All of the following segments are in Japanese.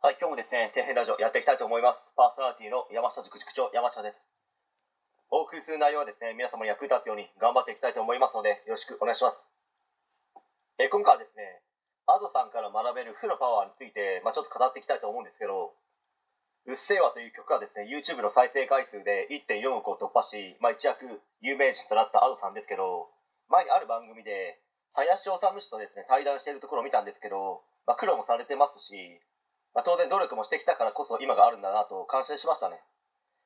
はい、今日もですね、底辺ラジオやっていきたいと思います。パーソナリティの山下塾塾長、山下です。お送りする内容はですね、皆様に役立つように頑張っていきたいと思いますので、よろしくお願いします。え今回はですね、アドさんから学べる負のパワーについて、まあ、ちょっと語っていきたいと思うんですけど、うっせぇわという曲がですね、YouTube の再生回数で1.4億を突破し、まあ、一躍有名人となったアドさんですけど、前にある番組で、林修氏とですね、対談しているところを見たんですけど、まあ、苦労もされてますし、まあ、当然努力もしてきたからこそ今があるんだなと感心しましたね。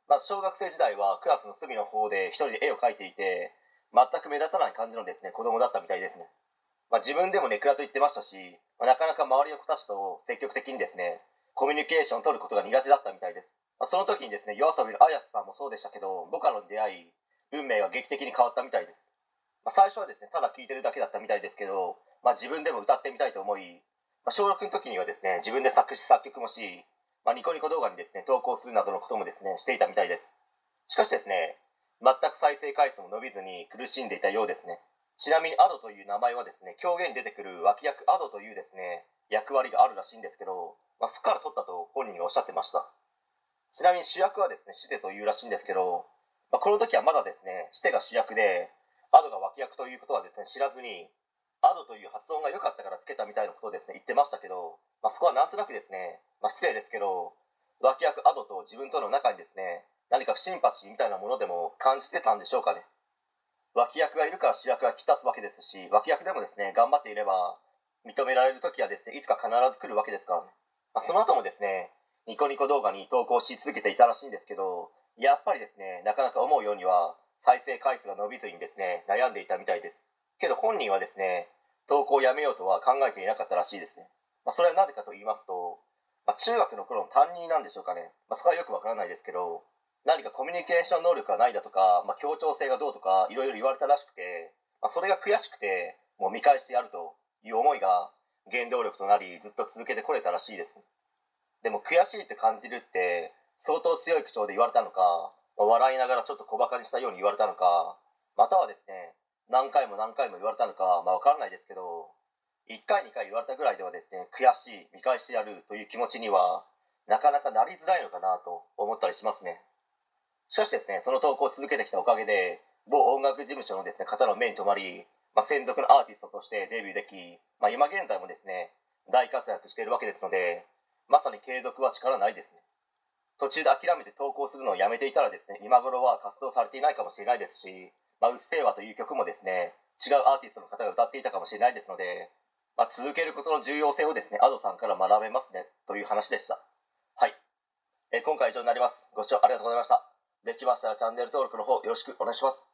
まあ、小学生時代はクラスの隅の方で一人で絵を描いていて、全く目立たない感じのですね、子供だったみたいですね。まあ、自分でもネクラと言ってましたし、まあ、なかなか周りの子たちと積極的にですね、コミュニケーションを取ることが苦手だったみたいです。まあ、その時にですね、夜遊びのあやつさんもそうでしたけど、僕らの出会い、運命が劇的に変わったみたいです。まあ、最初はですね、ただ聴いてるだけだったみたいですけど、まあ、自分でも歌ってみたいと思い、ま、小6の時にはですね、自分で作詞作曲もし、まあ、ニコニコ動画にですね、投稿するなどのこともですね、していたみたいです。しかしですね、全く再生回数も伸びずに苦しんでいたようですね。ちなみにアドという名前はですね、狂言に出てくる脇役アドというですね、役割があるらしいんですけど、まあ、そこから取ったと本人がおっしゃってました。ちなみに主役はですね、シテというらしいんですけど、まあ、この時はまだですね、シテが主役で、アドが脇役ということはですね、知らずに、アドという発音が良かったからつけたみたいなことをですね、言ってましたけど、まあ、そこはなんとなくですね、まあ、失礼ですけど、脇役アドと自分との中にですね、何か不シンパシーみたいなものでも感じてたんでしょうかね。脇役がいるから主役が引き立つわけですし、脇役でもですね、頑張っていれば、認められる時はですね、いつか必ず来るわけですからね。まあ、その後もですね、ニコニコ動画に投稿し続けていたらしいんですけど、やっぱりですね、なかなか思うようには、再生回数が伸びずにですね、悩んでいたみたいです。けど本人はですね、投稿をやめようとは考えていなかったらしいですね。まあ、それはなぜかと言いますと、まあ、中学の頃の担任なんでしょうかね。まあ、そこはよくわからないですけど、何かコミュニケーション能力がないだとか、まあ、協調性がどうとか、いろいろ言われたらしくて、まあ、それが悔しくて、もう見返してやるという思いが原動力となり、ずっと続けてこれたらしいです。でも悔しいって感じるって、相当強い口調で言われたのか、まあ笑いながらちょっと小馬鹿にしたように言われたのか、またはですね、何回も何回も言われたのか、まあわからないですけど、1回2回言われたぐらいではですね、悔しい、見返してやるという気持ちには、なかなかなりづらいのかなと思ったりしますね。しかしですね、その投稿を続けてきたおかげで、某音楽事務所のですね、方の目に留まり、まあ、専属のアーティストとしてデビューでき、まあ、今現在もですね、大活躍しているわけですので、まさに継続は力なりですね。途中で諦めて投稿するのをやめていたらですね、今頃は活動されていないかもしれないですし、まあ、うっせぇわという曲もですね、違うアーティストの方が歌っていたかもしれないですので、まあ、続けることの重要性をですね、アドさんから学べますね、という話でした。はい。え今回以上になります。ご視聴ありがとうございました。できましたらチャンネル登録の方よろしくお願いします。